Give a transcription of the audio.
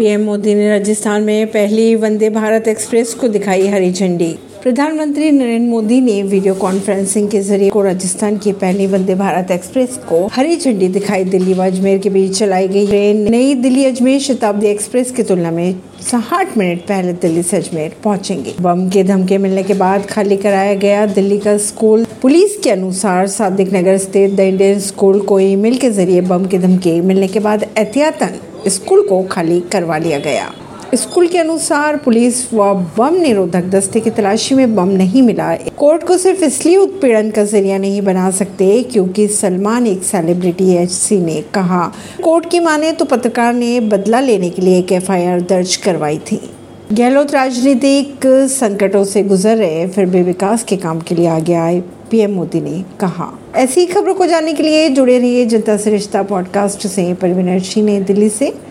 PM Modi ने राजस्थान में पहली वंदे भारत एक्सप्रेस को दिखाई हरी झंडी। प्रधानमंत्री नरेंद्र मोदी ने वीडियो कॉन्फ्रेंसिंग के ज़रिए को राजस्थान की पहली वंदे भारत एक्सप्रेस को हरी झंडी दिखाई दिल्ली व अजमेर के बीच चलाई गई ट्रेन। नई दिल्ली अजमेर शताब्दी एक्सप्रेस की तुलना में साठ मिनट पहले दिल्ली से अजमेर पहुँचेंगे। बम के धमके मिलने के बाद खाली कराया गया दिल्ली का स्कूल। पुलिस के अनुसार सादिक नगर स्थित द इंडियन स्कूल को ईमेल के ज़रिए बम के धमके मिलने के बाद एहतियातन स्कूल को खाली करवा लिया गया। स्कूल के अनुसार पुलिस व बम निरोधक दस्ते की तलाशी में बम नहीं मिला। कोर्ट को सिर्फ़ इसलिए उत्पीड़न का ज़रिया नहीं बना सकते, क्योंकि सलमान एक सेलिब्रिटी एच ने कहा। कोर्ट की माने तो पत्रकार ने बदला लेने के लिए एक एफआईआर दर्ज करवाई थी। गहलोत राजनीतिक संकटों से गुजर रहे, फिर भी विकास के काम के लिए आगे आए, पीएम मोदी ने कहा। ऐसी खबरों को जानने के लिए जुड़े रहिए जनता से रिश्ता पॉडकास्ट से। परवीन सिंह नई दिल्ली से।